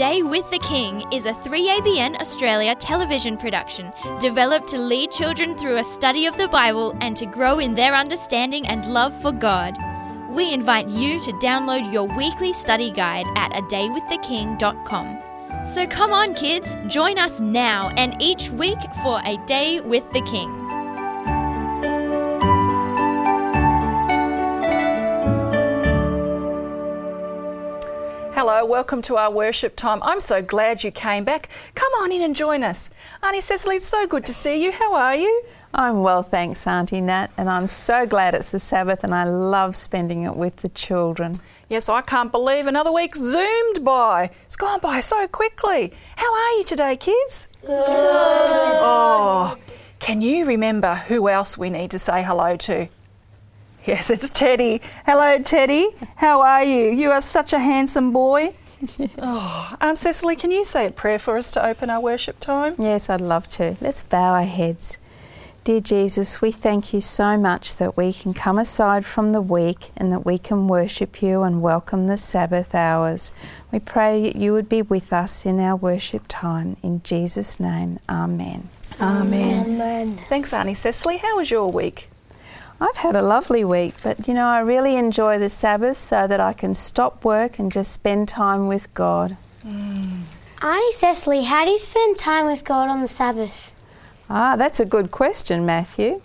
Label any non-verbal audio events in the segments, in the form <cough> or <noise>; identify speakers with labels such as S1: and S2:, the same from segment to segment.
S1: A Day with the King is a 3ABN Australia television production developed to lead children through a study of the Bible and to grow in their understanding and love for God. We invite you to download your weekly study guide at adaywiththeking.com. So come on, kids, join us now and each week for A Day with the King.
S2: Hello, welcome to our worship time. I'm so glad you came back. Come on in and join us. Auntie Cecily, it's so good to see you. How are you?
S3: I'm well, thanks, Auntie Nat, and I'm so glad it's the Sabbath and I love spending it with the children.
S2: Yes, I can't believe another week zoomed by. It's gone by so quickly. How are you today, kids? Good. Oh, can you remember who else we need to say hello to? Yes, it's Teddy. Hello, Teddy. How are you? You are such a handsome boy. <laughs> Yes. Oh, Aunt Cecily, can you say a prayer for us to open our worship time?
S3: Yes, I'd love to. Let's bow our heads. Dear Jesus, we thank you so much that we can come aside from the week and that we can worship you and welcome the Sabbath hours. We pray that you would be with us in our worship time. In Jesus' name, Amen.
S2: Amen. Amen. Thanks, Auntie Cecily. How was your week?
S3: I've had a lovely week, but you know, I really enjoy the Sabbath so that I can stop work and just spend time with God.
S4: Mm. Auntie Cecily, how do you spend time with God on the Sabbath?
S3: Ah, that's a good question, Matthew.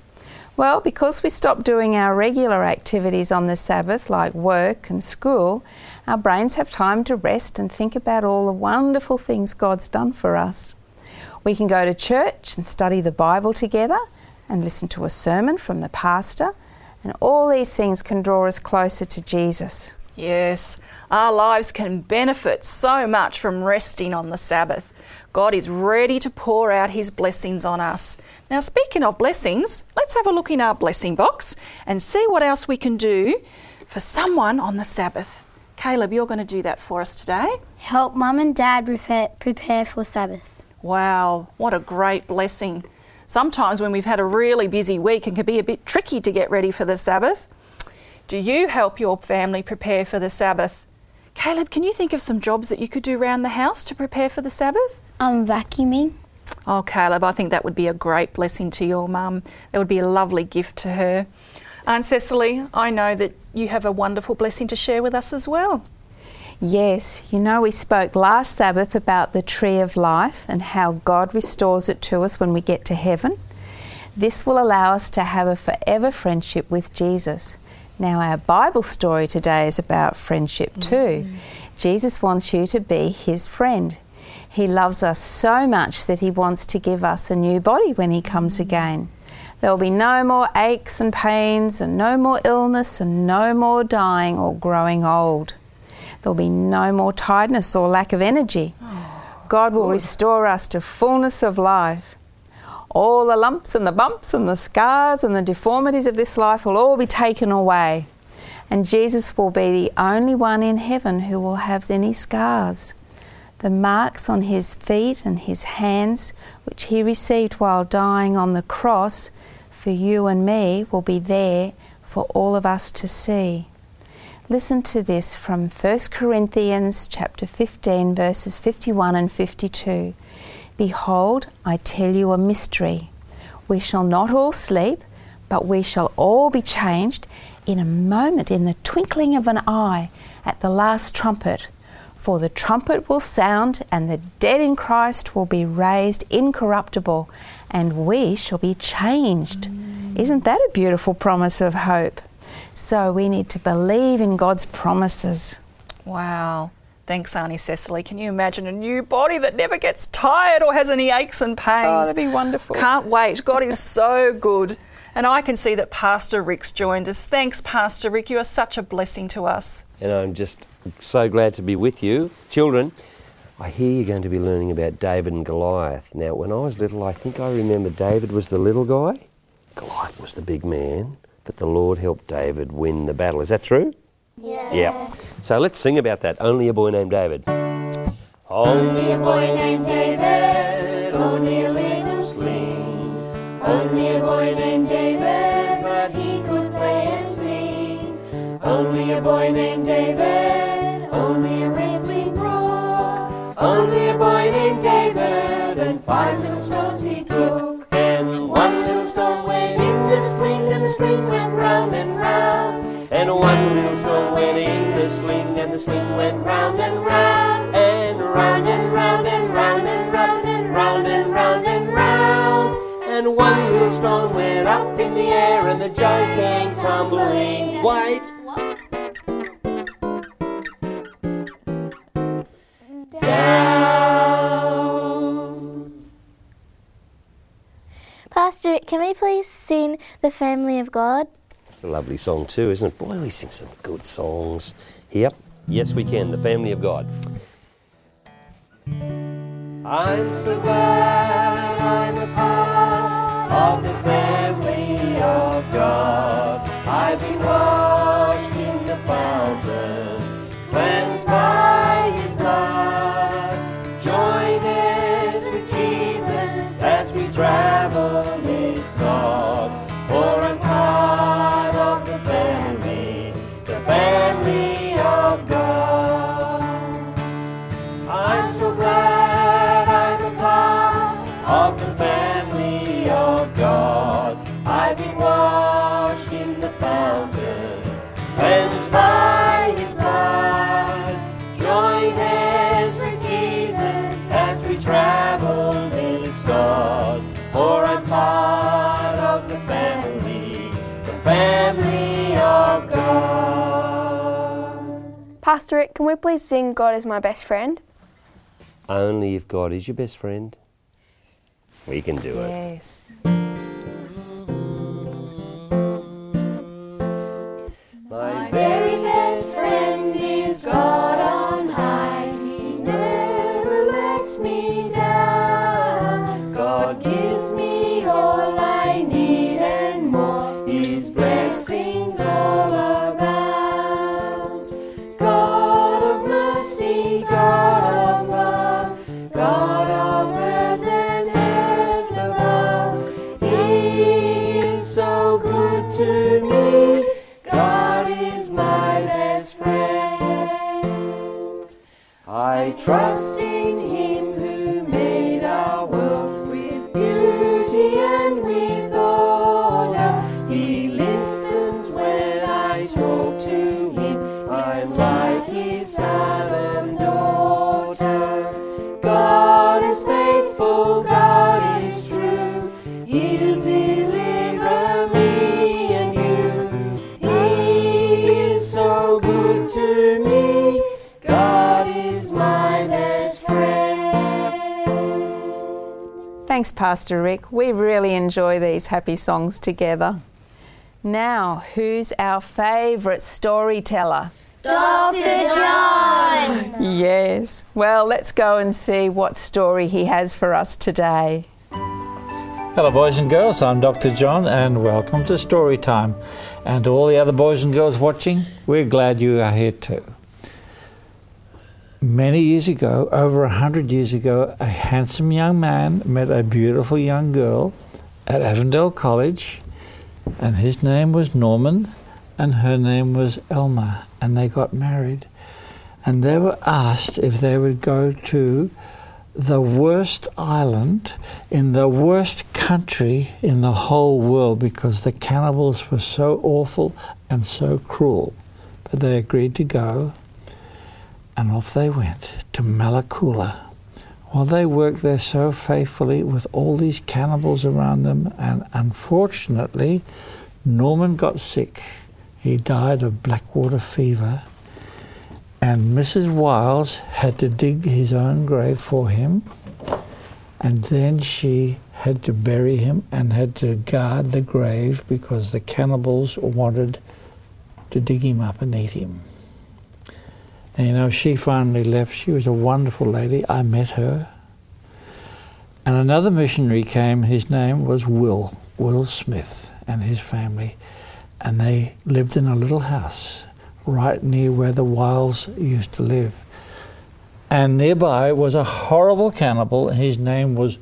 S3: Well, because we stop doing our regular activities on the Sabbath, like work and school, our brains have time to rest and think about all the wonderful things God's done for us. We can go to church and study the Bible together and listen to a sermon from the pastor, and all these things can draw us closer to Jesus.
S2: Yes, our lives can benefit so much from resting on the Sabbath. God is ready to pour out His blessings on us. Now, speaking of blessings, let's have a look in our blessing box and see what else we can do for someone on the Sabbath. Caleb, you're going to do that for us today.
S4: Help mum and dad prepare, prepare for Sabbath.
S2: Wow, what a great blessing sometimes when we've had a really busy week and can be a bit tricky to get ready for the Sabbath. Do you help your family prepare for the Sabbath? Caleb, can you think of some jobs that you could do around the house to prepare for the Sabbath?
S4: Um, vacuuming.
S2: Oh, Caleb, I think that would be a great blessing to your mum. That would be a lovely gift to her. Aunt Cecily, I know that you have a wonderful blessing to share with us as well.
S3: Yes, you know, we spoke last Sabbath about the tree of life and how God restores it to us when we get to heaven. This will allow us to have a forever friendship with Jesus. Now, our Bible story today is about friendship too. Mm. Jesus wants you to be his friend. He loves us so much that he wants to give us a new body when he comes mm. again. There will be no more aches and pains, and no more illness, and no more dying or growing old. There'll be no more tiredness or lack of energy. Oh, God will good. restore us to fullness of life. All the lumps and the bumps and the scars and the deformities of this life will all be taken away. And Jesus will be the only one in heaven who will have any scars. The marks on his feet and his hands, which he received while dying on the cross for you and me, will be there for all of us to see. Listen to this from 1 Corinthians chapter 15 verses 51 and 52. Behold, I tell you a mystery. We shall not all sleep, but we shall all be changed in a moment, in the twinkling of an eye, at the last trumpet. For the trumpet will sound, and the dead in Christ will be raised incorruptible, and we shall be changed. Mm. Isn't that a beautiful promise of hope? So we need to believe in God's promises.
S2: Wow. Thanks, Auntie Cecily. Can you imagine a new body that never gets tired or has any aches and pains?
S3: Oh, that'd be wonderful.
S2: Can't wait. God is so good. And I can see that Pastor Rick's joined us. Thanks, Pastor Rick. You are such a blessing to us.
S5: And I'm just so glad to be with you. Children, I hear you're going to be learning about David and Goliath. Now, when I was little, I think I remember David was the little guy, Goliath was the big man but the Lord helped David win the battle. Is that true?
S4: Yeah.
S5: Yeah. So let's sing about that. Only a boy named David.
S6: Only a boy named David, only a little sling. Only a boy named David, but he could play and sing. Only a boy named David,
S5: tumbling. White down.
S7: Pastor, can we please sing The Family of God?
S3: It's a lovely song too, isn't it? Boy, we sing some good songs here. Yes, we can. The family of God.
S5: I'm so glad I'm a part of the family of God. I've been
S8: can we please sing God is my best friend?
S3: Only if God is your best friend, we can do it.
S6: Yes.
S5: Like His son daughter. God is faithful, God is true. He'll deliver me and you. He is so good to me. God is my best friend.
S6: Thanks, Pastor Rick. We really enjoy these happy songs together. Now, who's our favourite storyteller?
S9: Dr. John!
S6: Yes. Well, let's go and see what story he has for us today.
S10: Hello, boys and girls. I'm Dr. John, and welcome to Story Time. And to all the other boys and girls watching, we're glad you are here too. Many years ago, over a hundred years ago, a handsome young man met a beautiful young girl at Avondale College, and his name was Norman, and her name was Elma, and they got married. And they were asked if they would go to the worst island in the worst country in the whole world because the cannibals were so awful and so cruel. But they agreed to go, and off they went to Malakula. Well, they worked there so faithfully with all these cannibals around them, and unfortunately, Norman got sick. He died of blackwater fever and Mrs. Wiles had to dig his own grave for him, and then she had to bury him and had to guard the grave because the cannibals wanted to dig him up and eat him. And you know, she finally left. She was a wonderful lady. I met her. And another missionary came. His name was Will, Will Smith, and his family. And they lived in a little house right near where the Wiles used to live. And nearby was a horrible cannibal. His name was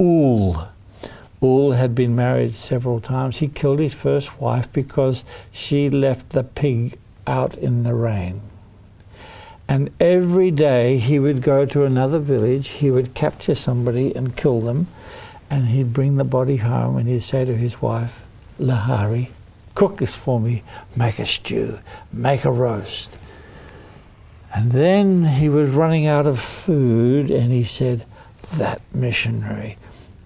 S10: Ool. Ool had been married several times. He killed his first wife because she left the pig out in the rain. And every day he would go to another village, he would capture somebody and kill them, and he'd bring the body home and he'd say to his wife, Lahari, cook this for me, make a stew, make a roast. And then he was running out of food and he said, That missionary,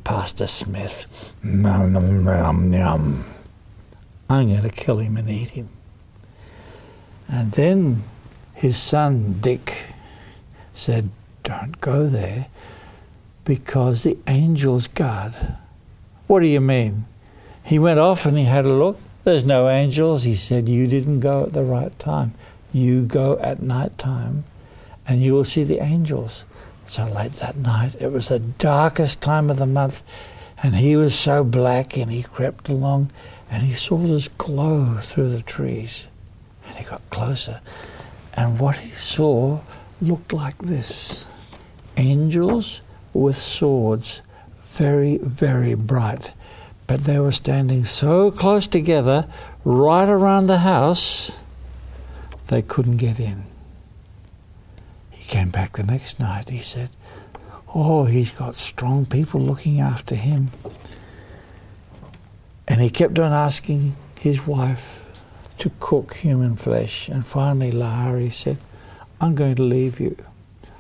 S10: Pastor Smith, nom, nom, nom, nom. I'm going to kill him and eat him. And then his son Dick said, Don't go there because the angels guard. What do you mean? He went off and he had a look. There's no angels. He said, You didn't go at the right time. You go at night time and you will see the angels. So late that night, it was the darkest time of the month, and he was so black and he crept along and he saw this glow through the trees. And he got closer, and what he saw looked like this angels with swords, very, very bright. But they were standing so close together, right around the house, they couldn't get in. He came back the next night. He said, Oh, he's got strong people looking after him. And he kept on asking his wife to cook human flesh. And finally, Lahari said, I'm going to leave you.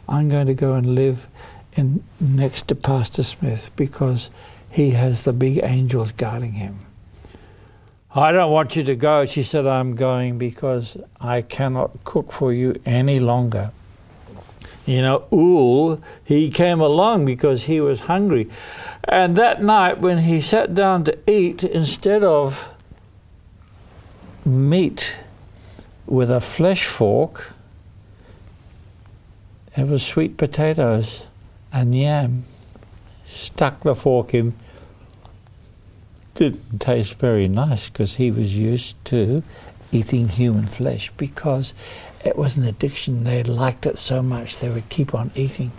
S10: I'm going to go and live in next to Pastor Smith because he has the big angels guarding him. I don't want you to go. She said, I'm going because I cannot cook for you any longer. You know, Ool, he came along because he was hungry. And that night, when he sat down to eat, instead of meat with a flesh fork, it was sweet potatoes and yam. Stuck the fork in. Didn't taste very nice because he was used to eating human flesh because it was an addiction. They liked it so much they would keep on eating.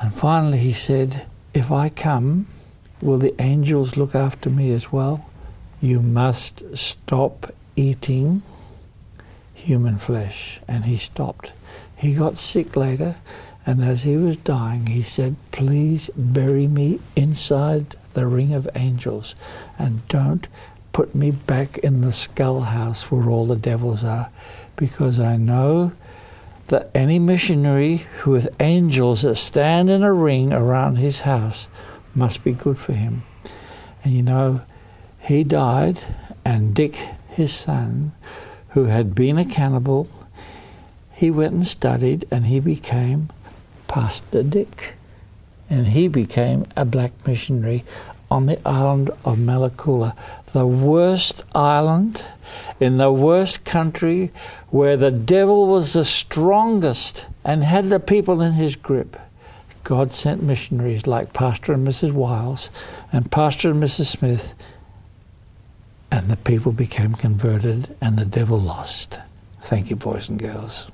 S10: And finally he said, If I come, will the angels look after me as well? You must stop eating human flesh. And he stopped. He got sick later, and as he was dying, he said, Please bury me inside the ring of angels and don't put me back in the skull house where all the devils are because I know that any missionary who with angels that stand in a ring around his house must be good for him. And you know, he died, and Dick, his son, who had been a cannibal, he went and studied and he became Pastor Dick. And he became a black missionary on the island of Malakula, the worst island in the worst country where the devil was the strongest and had the people in his grip. God sent missionaries like Pastor and Mrs. Wiles and Pastor and Mrs. Smith, and the people became converted and the devil lost. Thank you, boys and girls.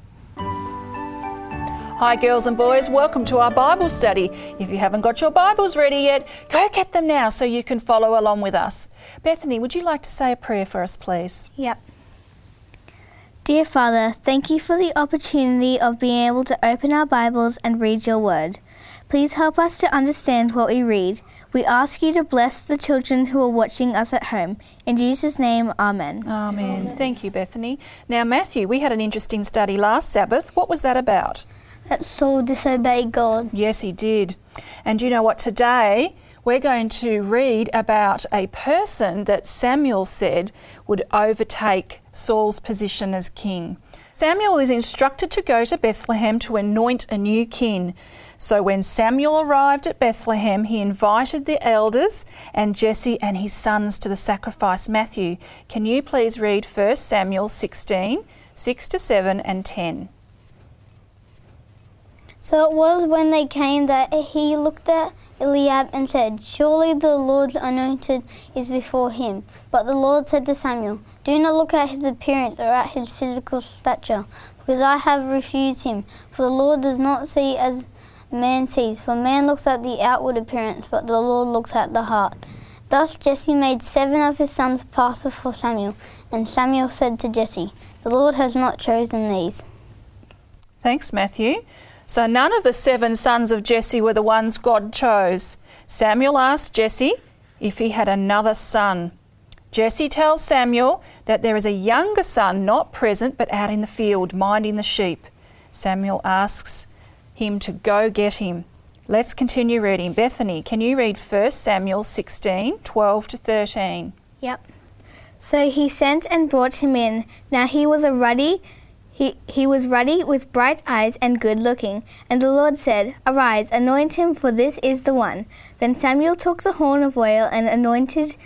S2: Hi, girls and boys, welcome to our Bible study. If you haven't got your Bibles ready yet, go get them now so you can follow along with us. Bethany, would you like to say a prayer for us, please?
S4: Yep. Dear Father, thank you for the opportunity of being able to open our Bibles and read your word. Please help us to understand what we read. We ask you to bless the children who are watching us at home. In Jesus' name, Amen.
S2: Amen. Thank you, Bethany. Now, Matthew, we had an interesting study last Sabbath. What was that about?
S4: That Saul disobeyed God.
S2: Yes, he did. And you know what? Today we're going to read about a person that Samuel said would overtake Saul's position as king. Samuel is instructed to go to Bethlehem to anoint a new king. So when Samuel arrived at Bethlehem, he invited the elders and Jesse and his sons to the sacrifice. Matthew, can you please read 1 Samuel 16, 6 to 7 and 10?
S4: So it was when they came that he looked at Eliab and said, Surely the Lord's anointed is before him. But the Lord said to Samuel, Do not look at his appearance or at his physical stature, because I have refused him. For the Lord does not see as man sees, for man looks at the outward appearance, but the Lord looks at the heart. Thus Jesse made seven of his sons pass before Samuel, and Samuel said to Jesse, The Lord has not chosen these.
S2: Thanks, Matthew. So none of the seven sons of Jesse were the ones God chose. Samuel asked Jesse if he had another son. Jesse tells Samuel that there is a younger son not present but out in the field minding the sheep. Samuel asks him to go get him. Let's continue reading. Bethany, can you read 1 Samuel 16 12 to 13?
S11: Yep. So he sent and brought him in. Now he was a ruddy he, he was ruddy with bright eyes and good looking. And the Lord said, Arise, anoint him, for this is the one. Then Samuel took the horn of oil and anointed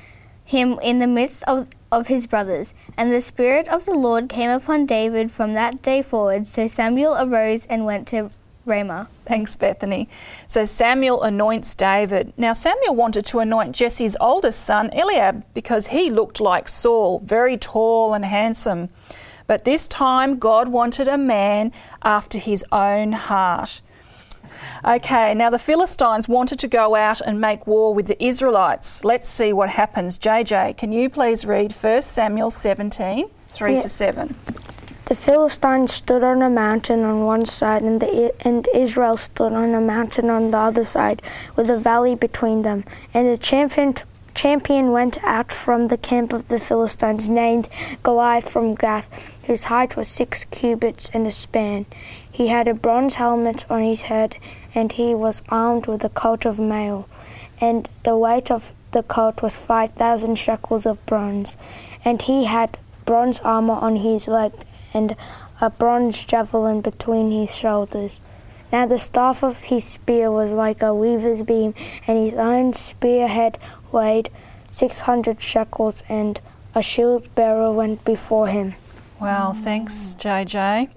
S11: him in the midst of, of his brothers. And the Spirit of the Lord came upon David from that day forward. So Samuel arose and went to Ramah.
S2: Thanks, Bethany. So Samuel anoints David. Now, Samuel wanted to anoint Jesse's oldest son, Eliab, because he looked like Saul, very tall and handsome. But this time, God wanted a man after his own heart. Okay, now the Philistines wanted to go out and make war with the Israelites. Let's see what happens. JJ, can you please read 1 Samuel 17 3
S12: Yeah.
S2: to 7?
S12: The Philistines stood on a mountain on one side, and, the, and Israel stood on a mountain on the other side, with a valley between them. And the champion, champion went out from the camp of the Philistines, named Goliath from Gath, whose height was six cubits and a span. He had a bronze helmet on his head, and he was armed with a coat of mail. And the weight of the coat was five thousand shekels of bronze. And he had bronze armor on his legs and a bronze javelin between his shoulders. Now the staff of his spear was like a weaver's beam, and his own spearhead weighed six hundred shekels, and a shield bearer went before him.
S2: Well, thanks, JJ.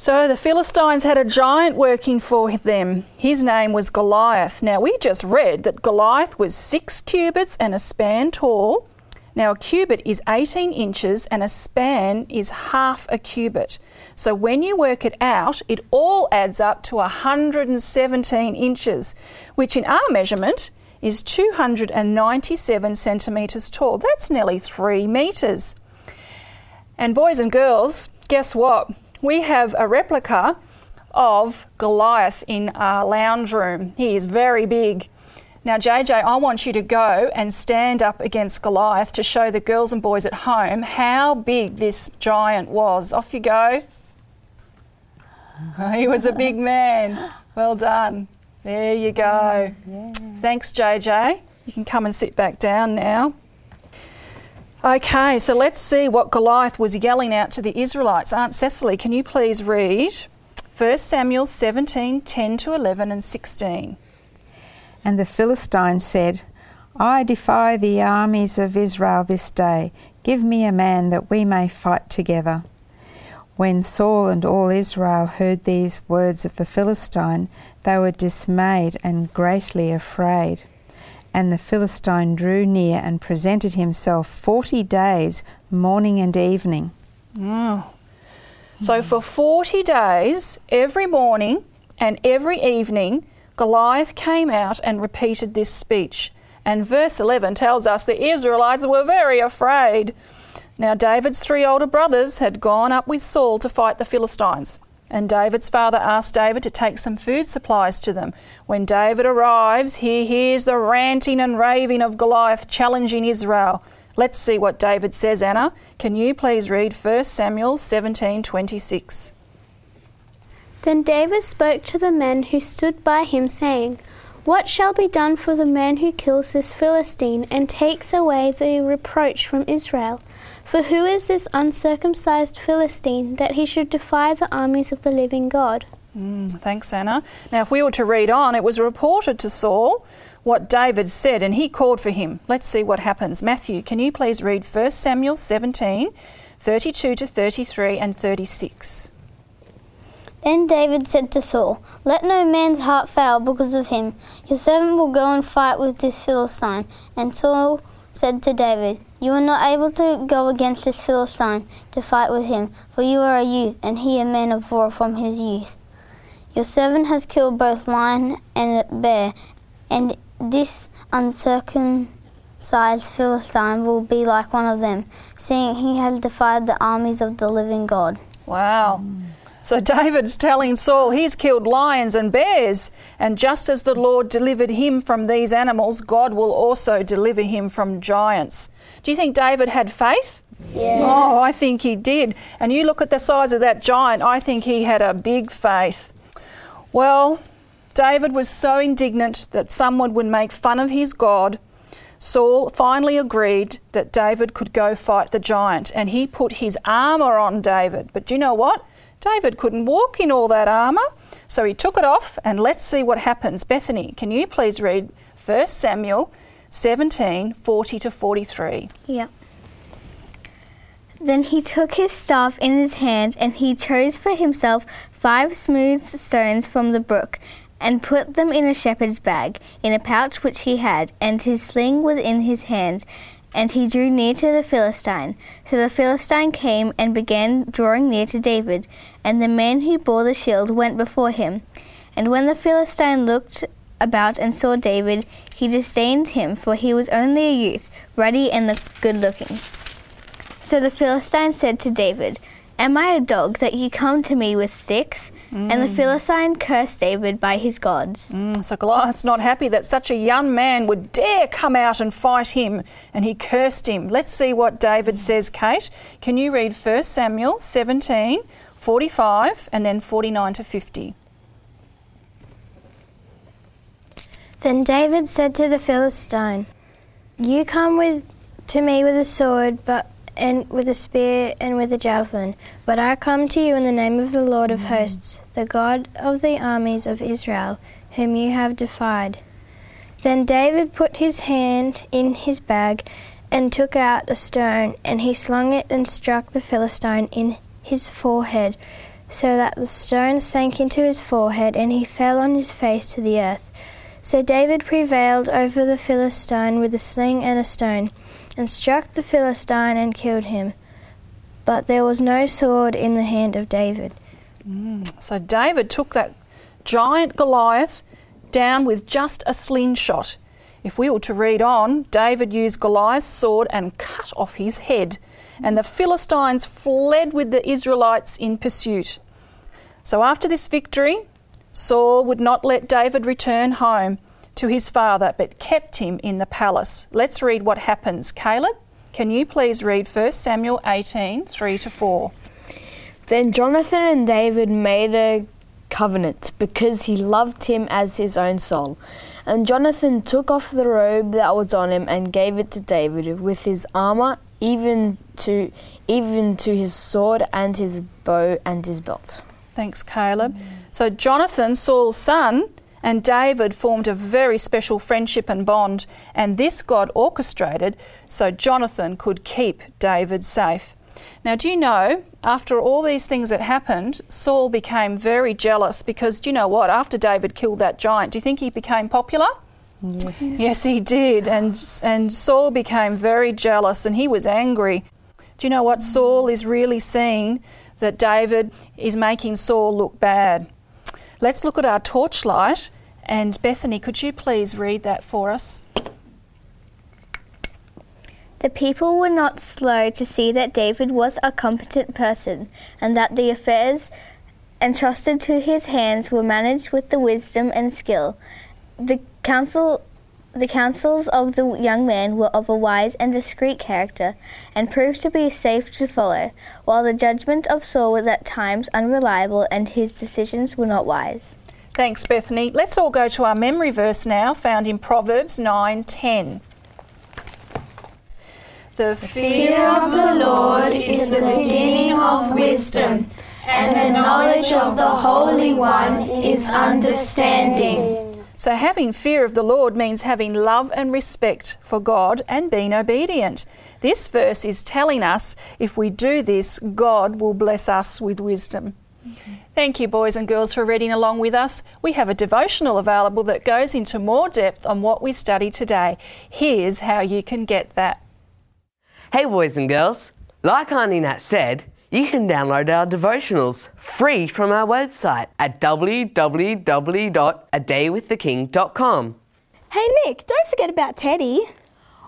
S2: So the Philistines had a giant working for them. His name was Goliath. Now, we just read that Goliath was six cubits and a span tall. Now, a cubit is 18 inches and a span is half a cubit. So, when you work it out, it all adds up to 117 inches, which in our measurement is 297 centimetres tall. That's nearly three metres. And boys and girls, guess what? We have a replica of Goliath in our lounge room. He is very big. Now, JJ, I want you to go and stand up against Goliath to show the girls and boys at home how big this giant was. Off you go. <laughs> He was a big man. Well done. There you go. Thanks, JJ. You can come and sit back down now. Okay, so let's see what Goliath was yelling out to the Israelites. Aunt Cecily, can you please read 1 Samuel 17 10 to 11 and 16?
S3: And the Philistine said, I defy the armies of Israel this day. Give me a man that we may fight together. When Saul and all Israel heard these words of the Philistine, they were dismayed and greatly afraid. And the Philistine drew near and presented himself forty days, morning and evening.
S2: So for 40 days, every morning and every evening, Goliath came out and repeated this speech. And verse 11 tells us the Israelites were very afraid. Now, David's three older brothers had gone up with Saul to fight the Philistines. And David's father asked David to take some food supplies to them. When David arrives, he hears the ranting and raving of Goliath challenging Israel. Let's see what David says, Anna. Can you please read 1 Samuel 17:26?
S13: Then David spoke to the men who stood by him, saying, What shall be done for the man who kills this Philistine and takes away the reproach from Israel? For who is this uncircumcised Philistine that he should defy the armies of the living God?
S2: Mm, thanks, Anna. Now, if we were to read on, it was reported to Saul what David said, and he called for him. Let's see what happens. Matthew, can you please read 1 Samuel 17, 32 to 33 and 36?
S4: Then David said to Saul, Let no man's heart fail because of him. Your servant will go and fight with this Philistine. And Saul said to David, You are not able to go against this Philistine to fight with him, for you are a youth, and he a man of war from his youth. Your servant has killed both lion and bear, and this uncircumcised Philistine will be like one of them, seeing he has defied the armies of the living God.
S2: Wow. Mm. So David's telling Saul he's killed lions and bears, and just as the Lord delivered him from these animals, God will also deliver him from giants. Do you think David had faith?
S14: Yes.
S2: Oh, I think he did. And you look at the size of that giant, I think he had a big faith. Well, David was so indignant that someone would make fun of his God. Saul finally agreed that David could go fight the giant, and he put his armour on David. But do you know what? David couldn't walk in all that armour, so he took it off, and let's see what happens. Bethany, can you please read 1 Samuel 17 40 to 43?
S11: Yep. Then he took his staff in his hand, and he chose for himself five smooth stones from the brook, and put them in a shepherd's bag, in a pouch which he had, and his sling was in his hand. And he drew near to the Philistine. So the Philistine came and began drawing near to David, and the man who bore the shield went before him. And when the Philistine looked about and saw David, he disdained him, for he was only a youth, ruddy and good looking. So the Philistine said to David, Am I a dog that you come to me with sticks? And the Philistine cursed David by his gods.
S2: Mm, so Goliath's not happy that such a young man would dare come out and fight him, and he cursed him. Let's see what David says, Kate. Can you read 1 Samuel 17, 45, and then 49 to 50?
S7: Then David said to the Philistine, You come with to me with a sword, but and with a spear and with a javelin, but I come to you in the name of the Lord of mm. hosts, the God of the armies of Israel, whom you have defied. Then David put his hand in his bag and took out a stone, and he slung it and struck the Philistine in his forehead, so that the stone sank into his forehead, and he fell on his face to the earth. So David prevailed over the Philistine with a sling and a stone, and struck the Philistine and killed him. But there was no sword in the hand of David. Mm.
S2: So David took that giant Goliath down with just a slingshot. If we were to read on, David used Goliath's sword and cut off his head, and the Philistines fled with the Israelites in pursuit. So after this victory, Saul would not let David return home to his father, but kept him in the palace. Let's read what happens. Caleb, can you please read 1 Samuel 18 3 to 4?
S15: Then Jonathan and David made a covenant because he loved him as his own soul. And Jonathan took off the robe that was on him and gave it to David with his armor, even to even to his sword and his bow and his belt.
S2: Thanks, Caleb. So, Jonathan, Saul's son, and David formed a very special friendship and bond, and this God orchestrated so Jonathan could keep David safe. Now, do you know, after all these things that happened, Saul became very jealous because, do you know what? After David killed that giant, do you think he became popular?
S3: Yes.
S2: Yes, he did. And, and Saul became very jealous and he was angry. Do you know what? Saul is really seeing that David is making Saul look bad. Let's look at our torchlight. And Bethany, could you please read that for us?
S11: The people were not slow to see that David was a competent person, and that the affairs entrusted to his hands were managed with the wisdom and skill. The counsel the counsels of the young man were of a wise and discreet character, and proved to be safe to follow, while the judgment of Saul was at times unreliable and his decisions were not wise.
S2: Thanks, Bethany. Let's all go to our memory verse now, found in Proverbs 9:10. The
S8: Fear of the Lord is the beginning of wisdom, and the knowledge of the Holy One is understanding.
S2: So, having fear of the Lord means having love and respect for God and being obedient. This verse is telling us if we do this, God will bless us with wisdom. Thank you, boys and girls, for reading along with us. We have a devotional available that goes into more depth on what we study today. Here's how you can get that.
S16: Hey, boys and girls. Like Auntie Nat said, you can download our devotionals free from our website at www.adaywiththeking.com.
S14: Hey Nick, don't forget about Teddy.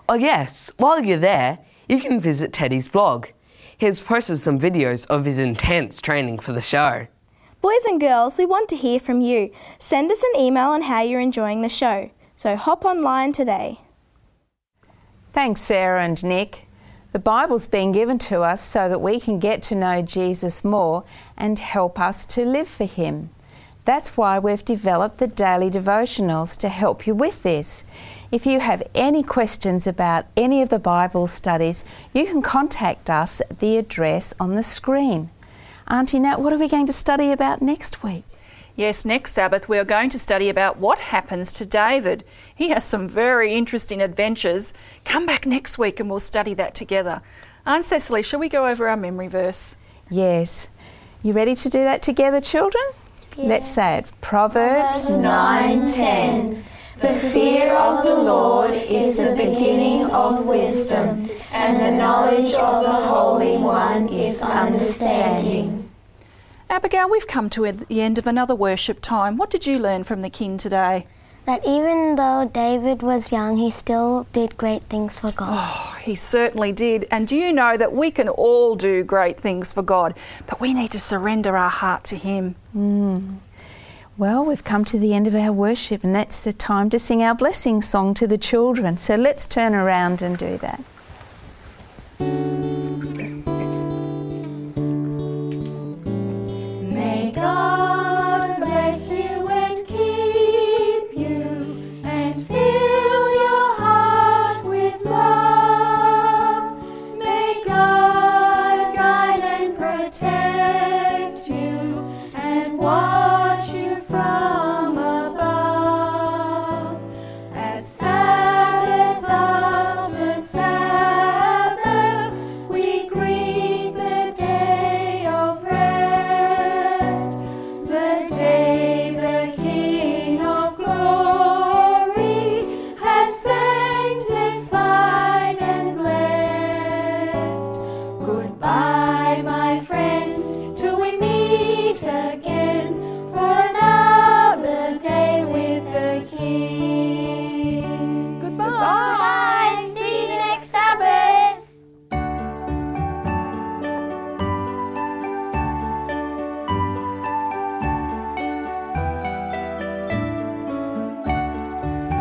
S16: Oh, yes, while you're there, you can visit Teddy's blog. He's posted some videos of his intense training for the show.
S14: Boys and girls, we want to hear from you. Send us an email on how you're enjoying the show. So hop online today.
S6: Thanks, Sarah and Nick. The Bible's been given to us so that we can get to know Jesus more and help us to live for Him. That's why we've developed the daily devotionals to help you with this. If you have any questions about any of the Bible studies, you can contact us at the address on the screen. Auntie Nat, what are we going to study about next week?
S2: Yes, next Sabbath we are going to study about what happens to David. He has some very interesting adventures. Come back next week and we'll study that together. Aunt Cecily, shall we go over our memory verse?
S6: Yes. You ready to do that together, children? Let's say it. Proverbs,
S3: Proverbs 9:10. The fear of the Lord is the beginning of wisdom, and the knowledge of the Holy One is understanding.
S2: Abigail, we've come to the end of another worship time. What did you learn from the King today?
S9: That even though David was young, he still did great things for God.
S2: Oh, he certainly did. And do you know that we can all do great things for God, but we need to surrender our heart to Him?
S6: Mm. Well, we've come to the end of our worship, and that's the time to sing our blessing song to the children. So let's turn around and do that.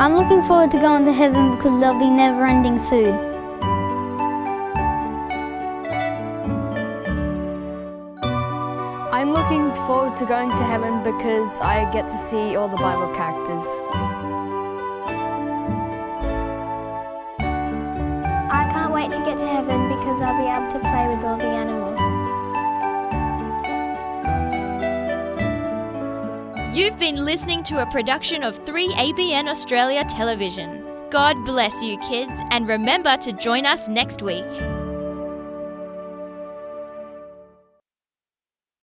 S4: I'm looking forward to going to heaven because there'll be never ending food.
S15: I'm looking forward to going to heaven because I get to see all the Bible characters.
S7: I can't wait to get to heaven because I'll be able to play with all the animals.
S1: You've been listening to a production of 3ABN Australia Television. God bless you, kids, and remember to join us next week.